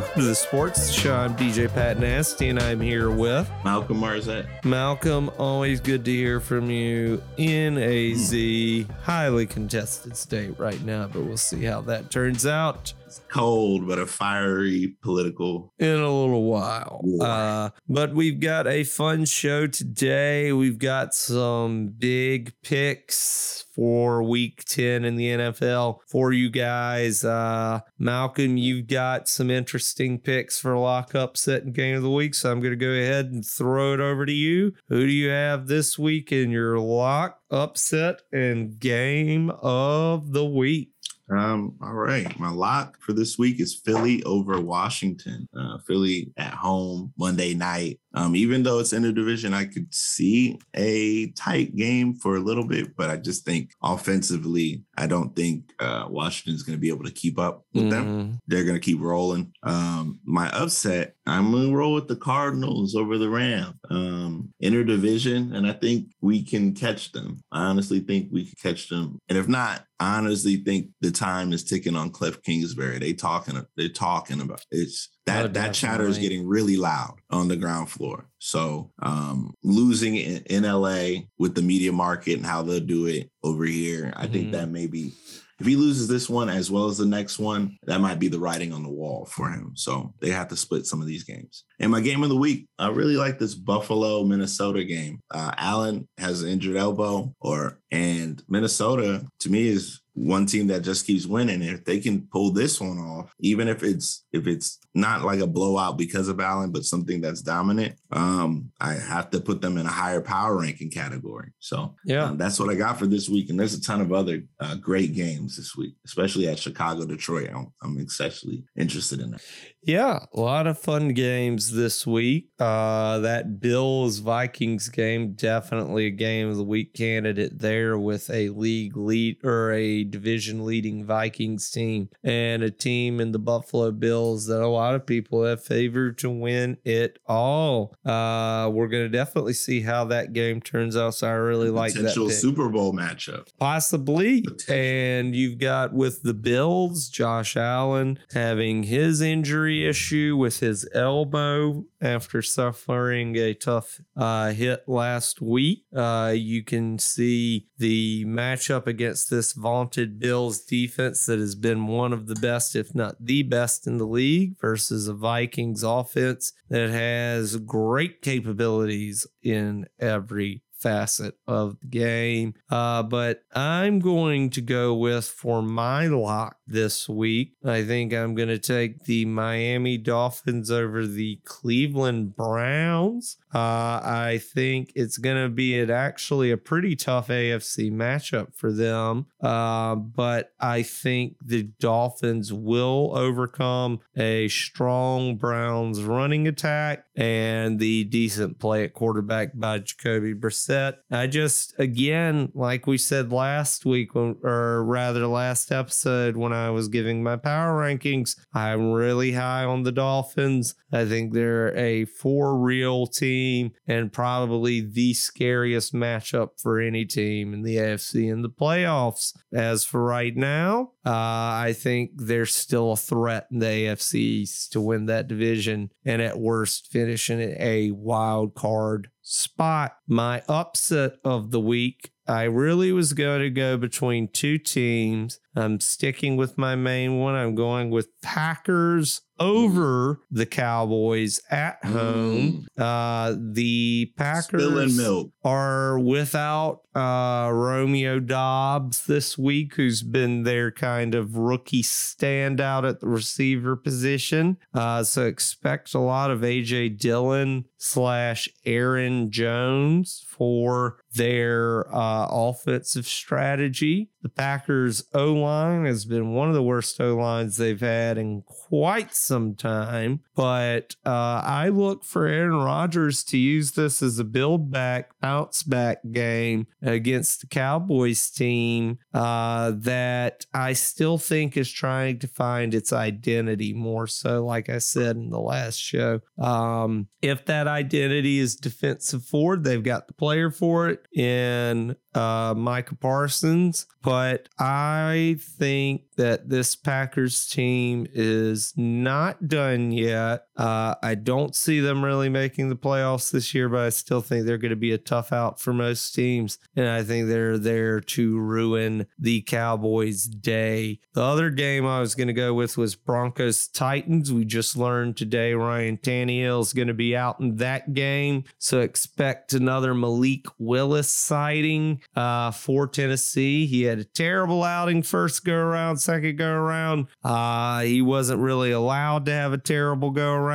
Welcome to the Sports Show. I'm DJ Pat Nasty, and I'm here with Malcolm Marzette. Malcolm. Always good to hear from you in a Z hmm. highly contested state right now, but we'll see how that turns out cold, but a fiery political. in a little while. Uh, but we've got a fun show today. We've got some big picks for week 10 in the NFL for you guys. Uh, Malcolm, you've got some interesting picks for lock upset and game of the week. So I'm going to go ahead and throw it over to you. Who do you have this week in your lock upset and game of the week? Um, all right. My lock for this week is Philly over Washington. Uh, Philly at home Monday night. Um, even though it's in the division, I could see a tight game for a little bit, but I just think offensively, I don't think uh, Washington's going to be able to keep up with them. Mhm. They're going to keep rolling. Um, my upset, I'm going to roll with the Cardinals over the Rams. Um, interdivision, and I think we can catch them. I honestly think we can catch them. And if not, I honestly think the time is ticking on Cliff Kingsbury. They talking, they're talking about it's that Oh, that chatter is getting really loud on the ground floor. So um, losing in, in LA with the media market and how they'll do it over here, I Mhm. think that maybe if he loses this one as well as the next one, that might be the writing on the wall for him. So they have to split some of these games. And my game of the week, I really like this Buffalo Minnesota game. Uh, Allen has an injured elbow, or and Minnesota to me is one team that just keeps winning. If they can pull this one off, even if it's if it's not like a blowout because of Allen, but something that's dominant, um, I have to put them in a higher power ranking category. So Yeah. um, that's what I got for this week. And there's a ton of other uh, great games this week, especially at Chicago, Detroit. I'm, I'm especially interested in that. Yeah, a lot of fun games this week. Uh, that Bills Vikings game definitely a game of the week candidate there with a league lead or a division leading Vikings team and a team in the Buffalo Bills that a lot of people have favored to win it all. Uh, we're gonna definitely see how that game turns out. So I really like that. Potential. Super Bowl matchup. Possibly. Potential. And you've got with the Bills, Josh Allen having his injury issue with his elbow after suffering a tough uh, hit last week. Uh, you can see the matchup against this vaunted Bills defense that has been one of the best, if not the best in the league, versus a Vikings offense that has great capabilities in every facet of the game. Uh, but I'm going to go with for my lock this week. I think I'm going to take the Miami Dolphins over the Cleveland Browns. Uh, I think it's going to be an, actually a pretty tough AFC matchup for them. Uh, but I think the Dolphins will overcome a strong Browns running attack and the decent play at quarterback by Jacoby Brissett. I just, again, like we said last week, or rather last episode, when I was giving my power rankings, I'm really high on the Dolphins. I think they're a for real team and probably the scariest matchup for any team in the AFC in the playoffs. As for right now, uh, I think they're still a threat in the AFC to win that division and at worst finish in a wild card spot. My upset of the week, I really was going to go between two teams. I'm sticking with my main one. I'm going with Packers over the Cowboys at home. Uh, the Packers are without uh, Romeo Doubs this week, who's been their kind of rookie standout at the receiver position. Uh, so expect a lot of AJ Dillon slash Aaron Jones for their uh, offensive strategy. The Packers O line has been one of the worst O lines they've had in quite some time, but uh, I look for Aaron Rodgers to use this as a build back, bounce back game against the Cowboys team uh, that I still think is trying to find its identity more so, like I said in the last show. Um, if that identity is defensive forward, they've got the player for it in uh, Micah Parsons. but I think that this Packers team is not done yet. Uh, I don't see them really making the playoffs this year, but I still think they're going to be a tough out for most teams. And I think they're there to ruin the Cowboys' day. The other game I was going to go with was Broncos Titans. We just learned today Ryan Tannehill is going to be out in that game. So expect another Malik Willis sighting uh, for Tennessee. He had a terrible outing first go around, second go around. Uh, he wasn't really allowed to have a terrible go around.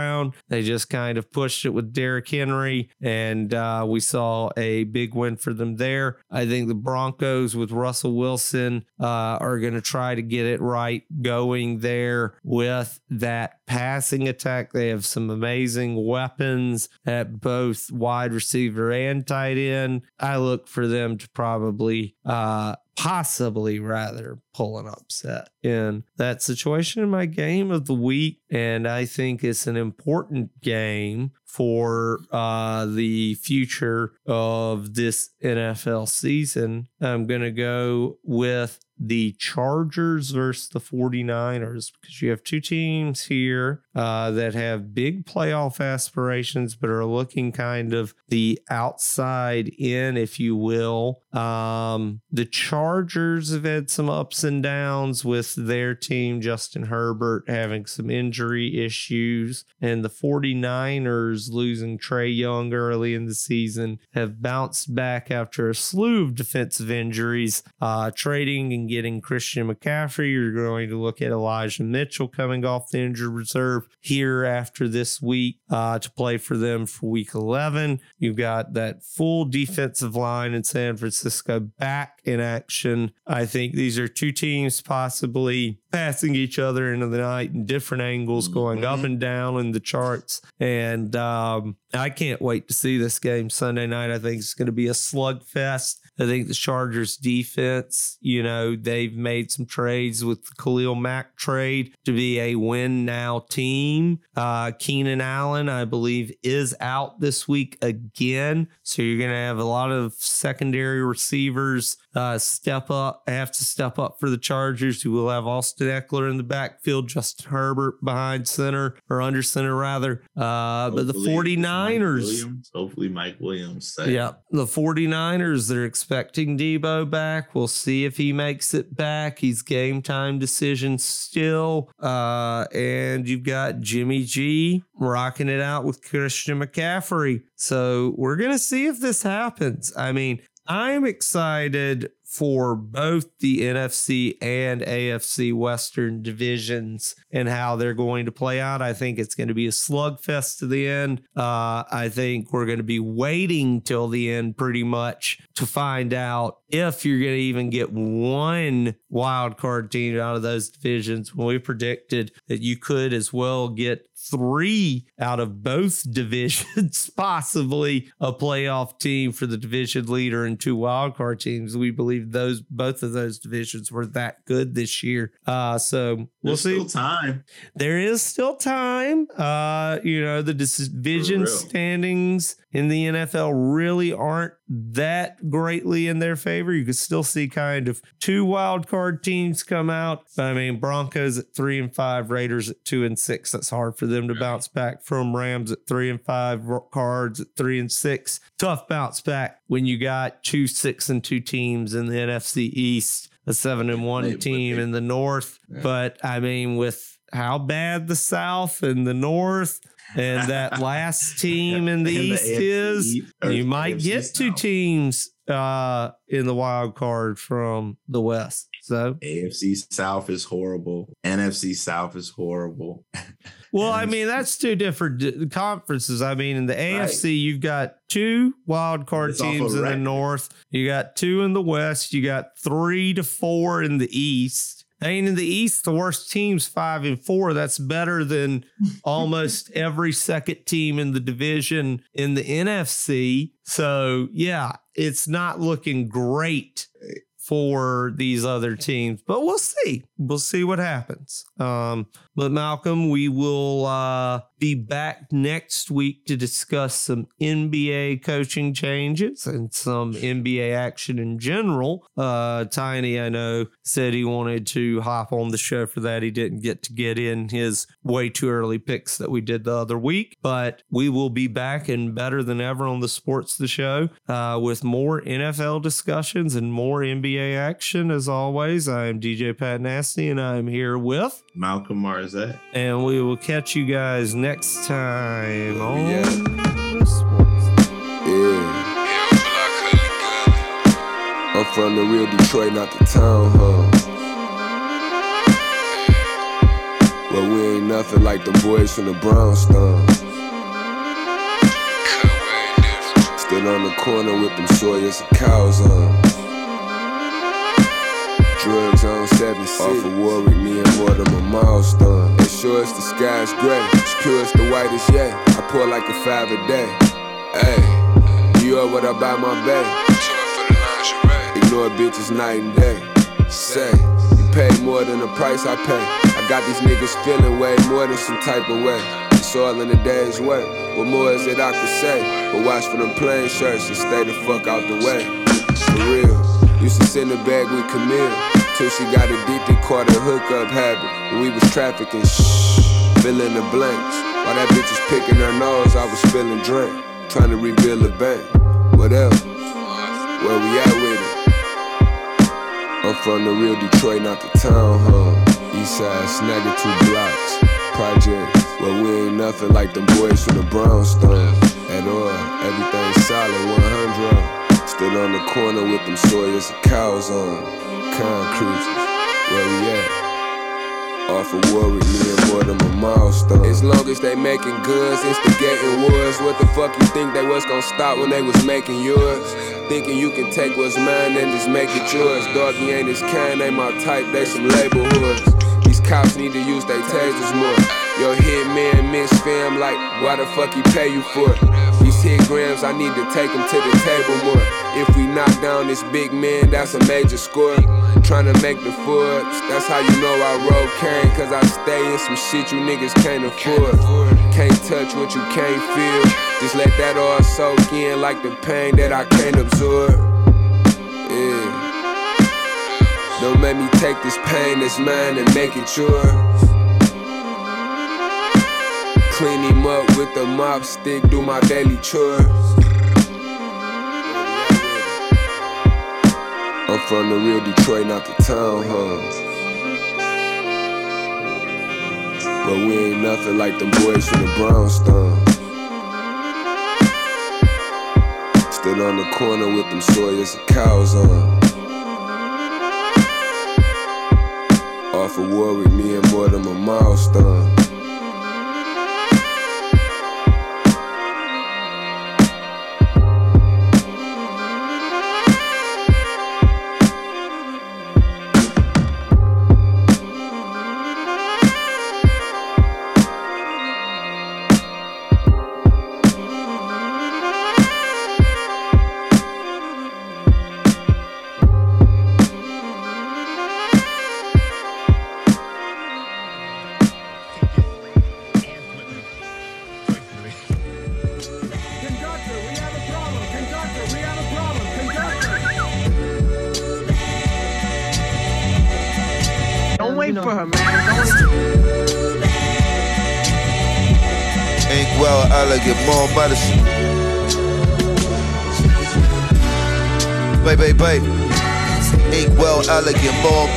They just kind of pushed it with Derrick Henry, and uh, we saw a big win for them there. I think the Broncos with Russell Wilson uh, are going to try to get it right going there with that passing attack. They have some amazing weapons at both wide receiver and tight end. I look for them to probably uh, possibly rather pull an upset in that situation in my game of the week. And I think it's an important game for uh, the future of this NFL season. I'm going to go with the Chargers versus the 49ers because you have two teams here uh, that have big playoff aspirations but are looking kind of the outside in, if you will. Um, the Chargers have had some ups and downs with their team, Justin Herbert having some injury issues, and the 49ers losing Trey Young early in the season have bounced back after a slew of defensive injuries, uh, trading and getting Christian McCaffrey. You're going to look at Elijah Mitchell coming off the injured reserve here after this week uh, to play for them for week 11. You've got that full defensive line in San Francisco back in action. I think these are two teams possibly passing each other into the night in different angles, going mm-hmm. up and down in the charts. And um, I can't wait to see this game Sunday night. I think it's going to be a slugfest. I think the Chargers defense, you know, they've made some trades with the Khalil Mack trade to be a win now team. Uh, Keenan Allen, I believe, is out this week again. So you're going to have a lot of secondary receivers uh, step up, have to step up for the Chargers, who will have Austin Ekeler in the backfield, Justin Herbert behind center or under center, rather. Uh, but the 49ers. Mike hopefully, Mike Williams. Safe. Yeah. The 49ers, they're expecting Debo back. We'll see if he makes it back. He's game time decision still. Uh, and you've got Jimmy G rocking it out with Christian McCaffrey. So we're going to see if this happens. I mean, I'm excited for both the NFC and AFC Western divisions and how they're going to play out. I think it's going to be a slugfest to the end. Uh, I think we're going to be waiting till the end pretty much to find out if you're going to even get one wild card team out of those divisions. When we predicted that you could as well get three out of both divisions, possibly a playoff team for the division leader and two wildcard teams. We believe those both of those divisions were that good this year. Uh, so we'll There's see. Still time. There is still time. Uh, you know, the division standings in the NFL really aren't that greatly in their favor. You could still see kind of two wild card teams come out. I mean, Broncos at three and five, Raiders at two and six. That's hard for them to bounce back from. Rams at three and five, Cards at three and six. Tough bounce back when you got two six and two teams in the NFC East, a seven and one team in the North. Yeah. But I mean, with how bad the South and the North and that last team in the East the is, you might get two teams uh, in the wild card from the West. So AFC South is horrible. NFC South is horrible. Well, I mean, that's two different conferences. I mean, in the AFC, right. you've got two wild card it's teams in the North. You got two in the West. You got three to four in the East. I mean, in the East, the worst team's five and four. That's better than almost every second team in the division in the NFC. So, yeah, it's not looking great for these other teams, but we'll see. We'll see what happens. Um, but Malcolm, we will uh, be back next week to discuss some NBA coaching changes and some NBA action in general. Uh, Tiny, I know, said he wanted to hop on the show for that. He didn't get to get in his way too early picks that we did the other week, but we will be back and better than ever on the Sports the Show uh, with more NFL discussions and more NBA action. As always, I am DJ Pat Nasty and I'm here with Malcolm Marzette. And we will catch you guys next time on Yeah. the Sports. Yeah. I'm from the real Detroit, not the town, huh? Well, we ain't nothing like the boys from the brownstone. Stood on the corner with them Sawyers and cows on. Drugs on 7 Off of Warwick, me and Mortimer milestone. As sure as the sky's gray, as pure as the whitest yay. I pour like a five a day. Hey, New York, what I buy my bay. Ignore bitches night and day. Say, you pay more than the price I pay. I got these niggas feeling way more than some type of way. It's all in the day's work. What more is it I could say? But watch for them plain shirts and stay the fuck out the way. For real. Used to send a bag with Camille. Till she got addicted, caught a hookup habit. We was trafficking, shh, fill in the blanks. While that bitch was picking her nose, I was spilling drink. Trying to rebuild the bank. What else? Where we at with it? I'm from the real Detroit, not the town, huh? East side, snagging two blocks. Project, well, we ain't nothing like them boys from the brownstone. At all, everything solid, 100. Stood on the corner with them Sawyers and cows on. Con cruises, where we at? Off of Warwick, me and Mortimer milestone. As long as they making goods, instigating wars, what the fuck you think they was gonna stop when they was making yours? Thinking you can take what's mine and just make it yours. Doggy ain't his kind, ain't my type, they some label hoods. These cops need to use their tasers more. Yo, hit man, miss fam, like, why the fuck he pay you for it? These hit grams, I need to take them to the table more. If we knock down this big man, that's a major score. Tryna make the Forbes, that's how you know I roll cane. Cause I stay in some shit you niggas can't afford. Can't touch what you can't feel. Just let that all soak in like the pain that I can't absorb. Yeah. Don't make me take this pain that's mine and make it yours. Clean him up with the mop stick, do my daily chores. I'm from the real Detroit, not the town, huh? But we ain't nothing like them boys from the brownstone. Stood on the corner with them Sawyers and cows on. Off of with me and Mortimer milestone.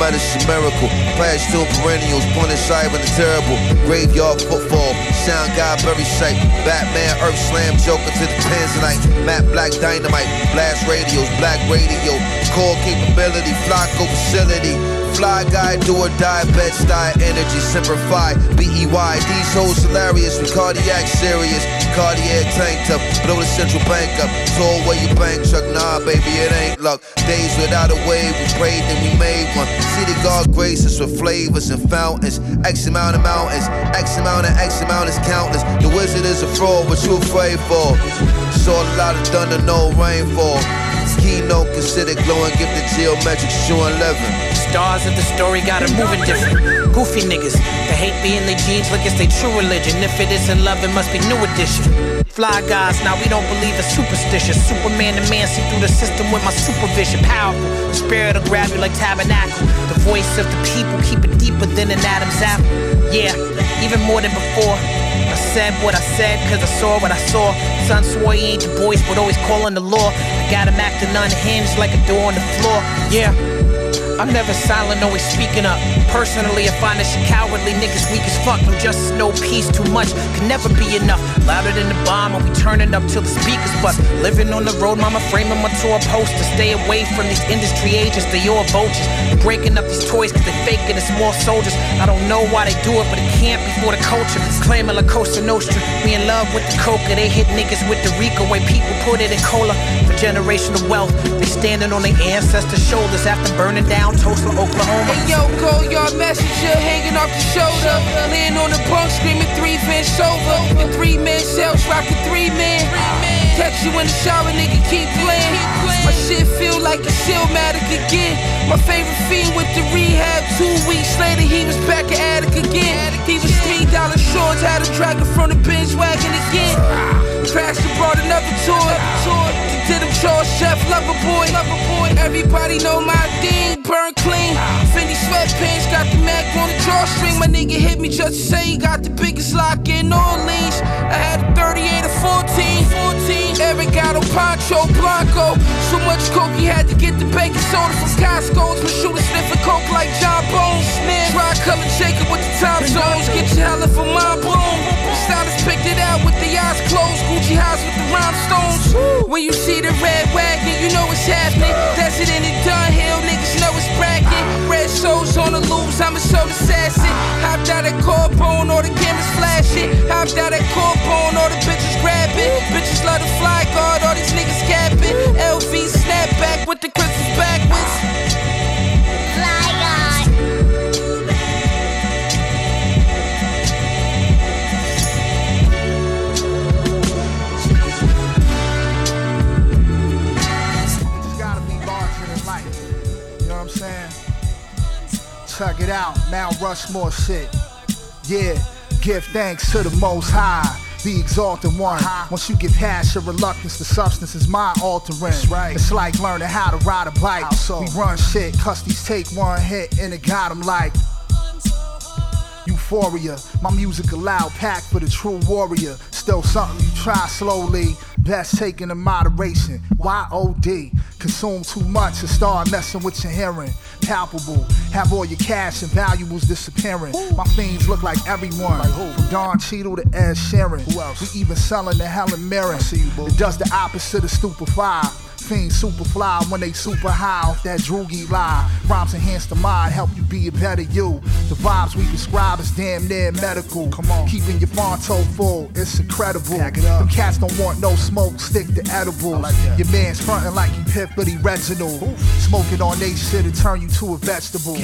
Elegant, more medicine, miracle. Flash still perennials, aside when the terrible. Graveyard football, sound guy, very sight. Batman, Earth Slam, Joker to the Tanzanite. Matt Black Dynamite, blast radios, black radio. Core capability, Flocko facility. Fly guy, do or die, bed style, energy, simplify, B-E-Y. These hoes hilarious, with cardiac serious. Cardiac tank up, blow the central bank up. Told where your bank truck, nah, baby, it ain't luck. Days without a wave, we prayed, then we made one. City God graces with flavors and fountains. X amount of mountains, X amount of X amount is countless. The wizard is a fraud, what you afraid for? Saw a lot of thunder, no rainfall. Considered glowing, gifted geometric, showing 11. Stars of the story got 'em moving different. Goofy niggas, they hate being their jeans look it's their true religion. If it isn't love, it must be new edition. Fly guys, now we don't believe in superstitious. Superman the man see through the system with my supervision. Powerful, the spirit will grab you like tabernacle. The voice of the people, keep it deeper than an Adam's apple. Yeah, even more than before. Said what I said, cause I saw what I saw. Son swore he ain't the voice, but always calling the law. I got him acting unhinged like a door on the floor. Yeah. I'm never silent, always speaking up. Personally, I find this cowardly. Niggas weak as fuck. No justice, no peace, too much. Can never be enough. Louder than the bomb, and we turning up till the speakers bust. Living on the road, mama framing my tour poster. Stay away from these industry agents, they all vultures. Breaking up these toys cause they fake it, it's more soldiers. I don't know why they do it, but it can't be for the culture. Claiming La Costa Nostra. We in love with the coca, they hit niggas with the Rico way people put it in cola. Generational wealth, they standing on their ancestors' shoulders after burning down Tulsa, Oklahoma. Hey yo, go yard messenger hanging off the shoulder. Laying on the bunk screaming three Vince over. And three man cells rocking three men. Catch you in the shower, nigga, keep playing. My shit feel like a Silmatic again. My favorite fiend with the rehab. Two weeks later, he was back at attic again. He was three dollar shorts, had a dragon from the bench wagon again. Crashed and brought another tour. Did him chore, chef, lover boy. Lover boy. Everybody know my thing, burn clean. Fendi sweatpants, got the Mac on the drawstring. My nigga hit me just to say he got the biggest lock in Orleans. I had a 38 or 14. 14. Eric got a poncho blanco. So much coke, he had to get the baking soda from Costco's. My shooter sniffing coke like John Bones. Try color Jacob with the time zones. Get your hella for my boom. Stylist picked it out with the eyes closed. Gucci house with the rhinestones. When you see the red wagon, you know it's happening. That's it in the Dunhill, niggas know it's bracket. Red souls on the loose, I'm a soul assassin. Hopped out at Carbone, all the cameras flashing. Hopped out at Carbone, all the bitches grabbing. Bitches love the fly guard, all these niggas capping. LV snapback with the crystals backwards. Check it out, Mount Rushmore shit. Yeah, give thanks to the Most High. The exalted one. Uh-huh. Once you get past your reluctance, the substance is mind altering. right. It's like learning how to ride a bike. We run shit, custies take one hit and it got got 'em like. Euphoria, my music loud packed for the true warrior. Still something you try slowly, best taken in moderation. Y-O-D, consume too much and start messing with your hearing. Palpable, have all your cash and valuables disappearing. My fiends look like everyone, from Don Cheadle to Ed Sheeran. Who else? We even selling the Helen Mirren. It does the opposite of stupefy. Fiends super fly when they super high off that droogie lie. Rhymes enhance the mind, help you be a better you. The vibes we prescribe is damn near medical. Come on, keeping your fonto full, it's incredible. Them cats don't want no smoke, stick to edibles. Your man's frontin' like he Pip, but he Reginald. Smoking on they shit and turn you to a vegetable.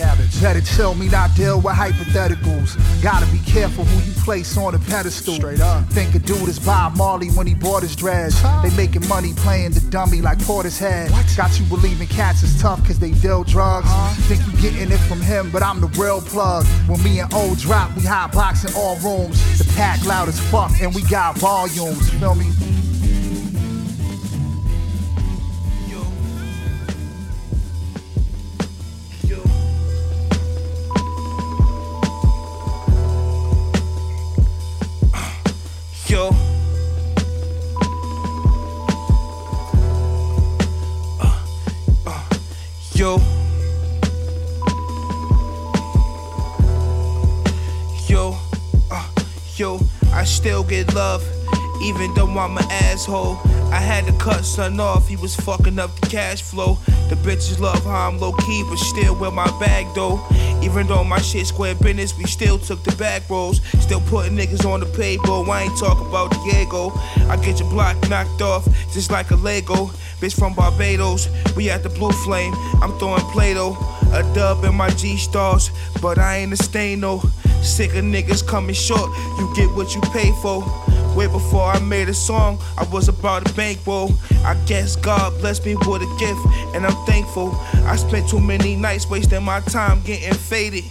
Better chill me, not deal with hypotheticals. Gotta be careful who you place on a pedestal. Straight up. Think a dude is Bob Marley when he bought his dreads. They making money playing the dummy like Portishead. Got you believing cats is tough cause they deal drugs. Think you getting it from him, but I'm the real plug. When me and O drop, we hot boxing all rooms. The pack loud as fuck and we got volumes. Feel me? Still get love. Even though I'm an asshole, I had to cut son off. He was fucking up the cash flow. The bitches love how I'm low key, but still wear my bag though. Even though my shit square business, we still took the back roads. Still putting niggas on the payroll. I ain't talk about Diego. I get your block knocked off just like a Lego. Bitch from Barbados, we at the Blue Flame. I'm throwing Play-Doh, a dub in my G stars, but I ain't a stain no. Sick of niggas coming short, you get what you pay for. Way before I made a song, I was about a bankroll. I guess God blessed me with a gift, and I'm thankful. I spent too many nights wasting my time getting faded.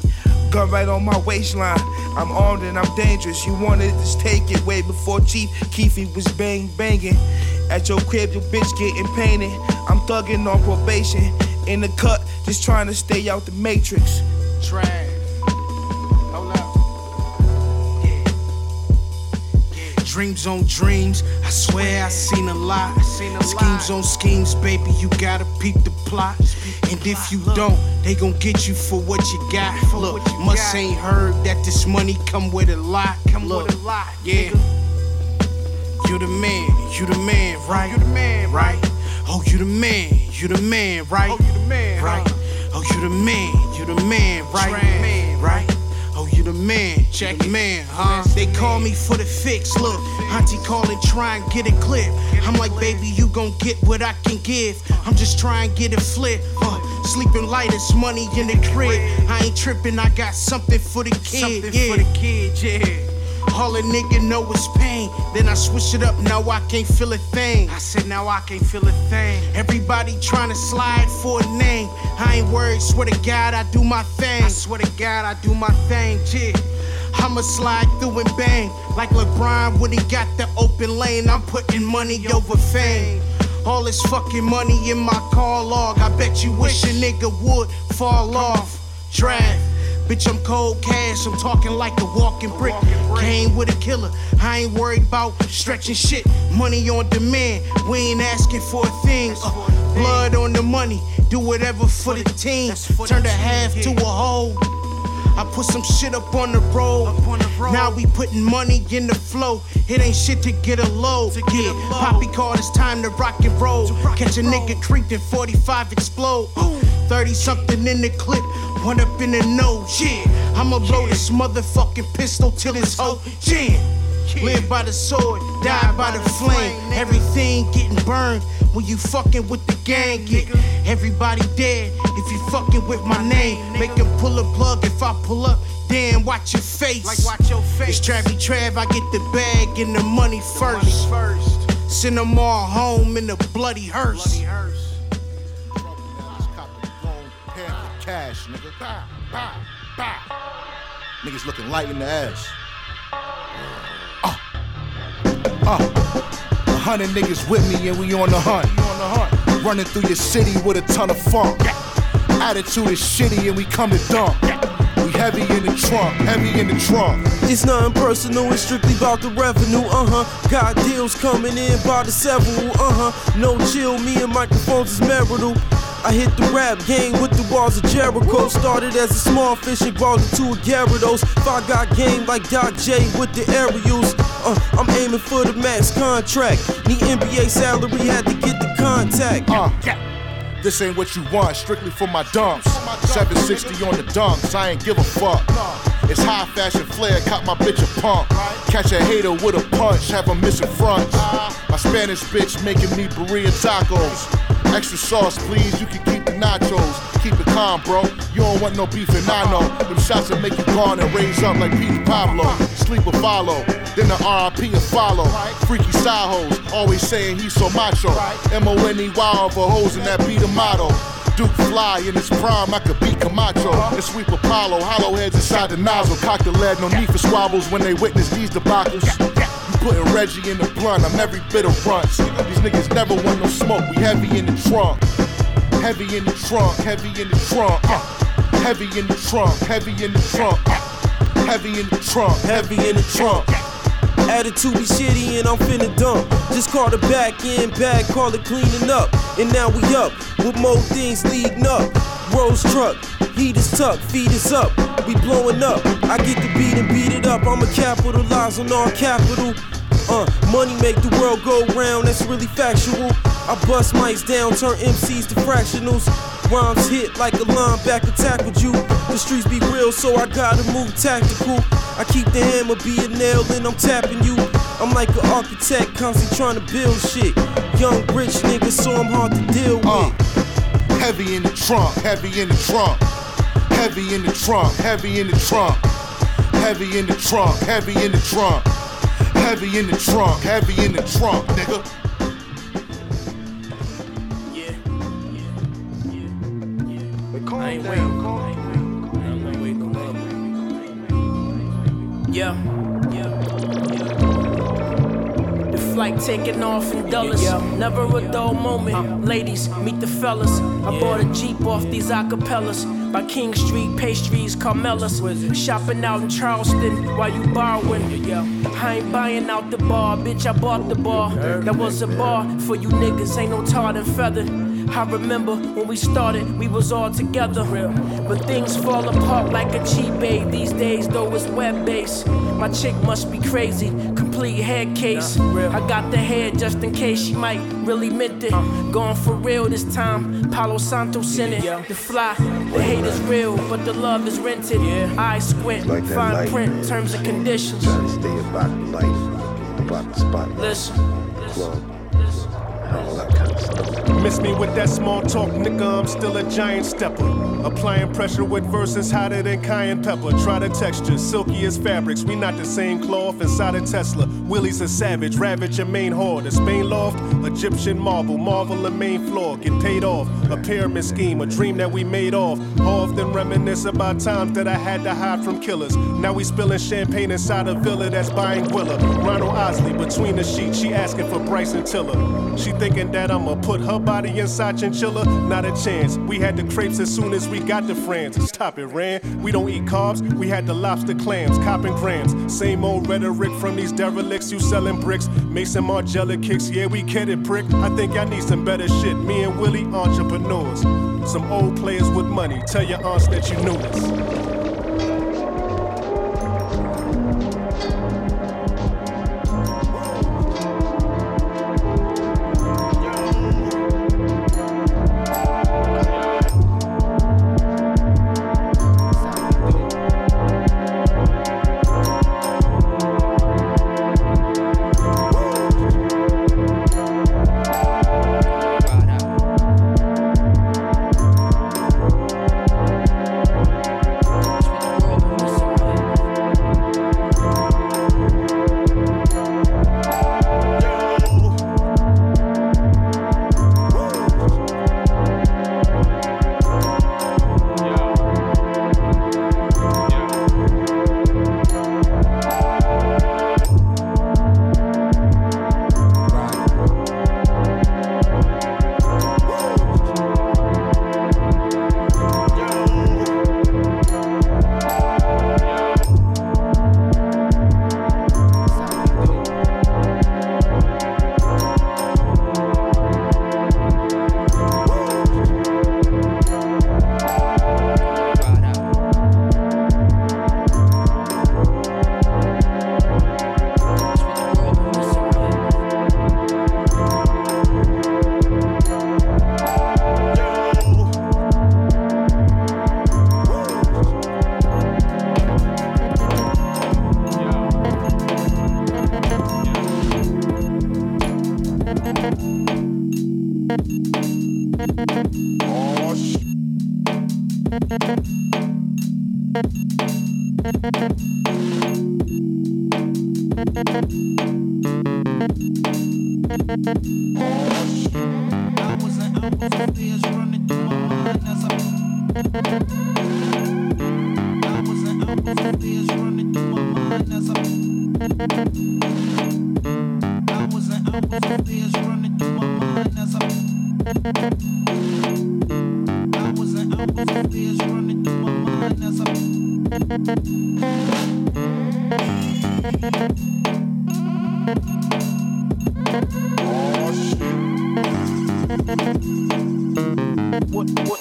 Gun right on my waistline. I'm armed and I'm dangerous. You wanted to take it way before Chief Keefy was bang banging. At your crib, your bitch getting painted. I'm thugging on probation. In the cut, just trying to stay out the matrix. Trash. Dreams on dreams, I swear I seen a lot. Schemes on schemes, baby, you gotta peep the plot. And if you don't, they gon' get you for what you got. Look, must ain't heard that this money come with a lot. Come with a lot, yeah. You the man, you the man, right? You the man, right? Oh, you the man, you the man, right? Oh, you the man, right? Oh, you the man, you the man, right? Right? Oh, you the man, check man, huh? They call me for the fix. Look, Auntie calling, try and get it clear. I'm like, baby, you gon' get what I can give. I'm just trying to get it flipped. Uh, sleeping light as money in the crib. I ain't tripping, I got something for the kid. Something yeah. for the kid, yeah. All a nigga know is pain. Then I switch it up, now I can't feel a thing. I said, now I can't feel a thing. Everybody trying to slide for a name. I ain't worried, swear to God, I do my thing. I swear to God, I do my thing, yeah. I'ma slide through and bang. Like LeBron when he got the open lane. I'm putting money over fame. All this fucking money in my car log. I bet you wish a nigga would fall off. Draft. Bitch, I'm cold cash, I'm talking like a walking brick. Came with a killer, I ain't worried about stretching shit. Money on demand, we ain't asking for a thing. Uh, blood on the money, do whatever for the team. Turn the half to a whole. I put some shit up on the road. Now we putting money in the flow. It ain't shit to get a load. to Yeah, Poppy called, it's time to rock and roll. Catch a nigga creeping, 45 explode. 30 something in the clip, one up in the nose. Yeah, I'ma blow this motherfucking pistol till it's hoe. Yeah. Live by the sword, die by the flame. Everything getting burned when you fucking with the gang. Yeah. Everybody dead if you fucking with my name. Make them pull a plug if I pull up. Damn, watch your face. Like watch your face. It's Travy Trav, I get the bag and the money first. Send them all home in a bloody hearse. Cash, nigga. Bah, bah, bah. Niggas looking light in the ass. Uh, uh. A hundred niggas with me and we on the hunt. Running through your city with a ton of funk. Attitude is shitty and we come to. We heavy in the trunk, heavy in the trunk. It's nothing personal, it's strictly about the revenue, uh huh. Got deals coming in by the several, uh huh. No chill, me and microphones is marital. I hit the rap game with the walls of Jericho. Started as a small fish balled into a Gyarados. I got game like Doc J with the aerials, uh, I'm aiming for the max contract. Need NBA salary, had to get the contact. Uh, this ain't what you want, strictly for my dumps. 760 on the dunks, I ain't give a fuck. It's high fashion flair, caught my bitch a pump. Catch a hater with a punch, have a missing front. My Spanish bitch making me burrito tacos. Extra sauce, please, you can keep the nachos. Keep it calm, bro. You don't want no beef and I know. Them shots that make you gone and raise up like Pete Pablo. Sleep or follow, then the RIP will follow. Freaky side hoes, always saying he's so macho. M-O-N-E wild for hoes and that be the motto. Duke fly in his prime, I could beat Camacho. And sweep Apollo, hollow heads inside the nozzle. Cock the lead, no need for squabbles when they witness these debacles. Putting Reggie in the blunt, I'm every bit of runts. These niggas never want no smoke, we heavy in the trunk. Heavy in the trunk, heavy in the trunk. Uh. Heavy in the trunk, heavy in the trunk. Uh. Heavy in the trunk, heavy in the trunk. Attitude be shitty and I'm finna dump. Just call the back end bag, call it cleaning up. And now we up with more things leading up. Rose truck, heat is tucked, feet is up. We blowing up. I get the beat and beat it up. I'ma capitalize on all capital. Uh, money make the world go round, that's really factual. I bust mics down, turn MCs to fractionals. Rhymes hit like a linebacker tackled you. The streets be real, so I gotta move tactical. I keep the hammer, be a nail, and I'm tapping you. I'm like an architect, constantly trying to build shit. Young rich nigga, so I'm hard to deal with. Uh, heavy in the trunk, heavy in the trunk. Heavy in the trunk, heavy in the trunk. Heavy in the trunk, heavy in the trunk. Heavy in the trunk, heavy in the trunk, nigga. I ain't waiting. I'm not waiting on love. Yeah. The flight taking off in Dulles. Never a dull moment. Uh. Ladies, meet the fellas. I bought a Jeep off these acapellas. By King Street, pastries, Carmelas. With shopping out in Charleston while you borrowing. I ain't buying out the bar, bitch. I bought the bar. That was a bar for you niggas. Ain't no tar and feather. I remember when we started, we was all together. But things fall apart like a cheap aid these days, though it's web based. My chick must be crazy, complete head case. I got the head just in case she might really meant it. Going for real this time, Palo Santo sent it. The fly, the hate is real, but the love is rented. Eyes squint, Like fine light. print, terms and conditions. Trying to stay about the light, about the spotlight. Listen. Club, and all that kind of stuff. Miss me with that small talk, nigga. I'm still a giant stepper. Applying pressure with verses hotter than cayenne pepper. Try the texture, silky as fabrics. We not the same cloth inside a Tesla. Willie's a savage, ravage your main horde. A Spain loft, Egyptian marble, marvel the main floor. Get paid off, a pyramid scheme, a dream that we made off. Often reminisce about times that I had to hide from killers. Now we spilling champagne inside a villa that's buying Willa. Ronald Isley between the sheets, she asking for Bryson Tiller. She thinking that I'ma put her body inside chinchilla. Not a chance. We had the crepes as soon as we got to France. Stop it, Ran. We don't eat carbs. We had the lobster clams, copping grams. Same old rhetoric from these derelicts. You selling bricks, Maison Margiela kicks. Yeah, we get it, prick. I think I need some better shit. Me and Willie, entrepreneurs. Some old players with money. Tell your aunts that you knew us. Oh, what, what,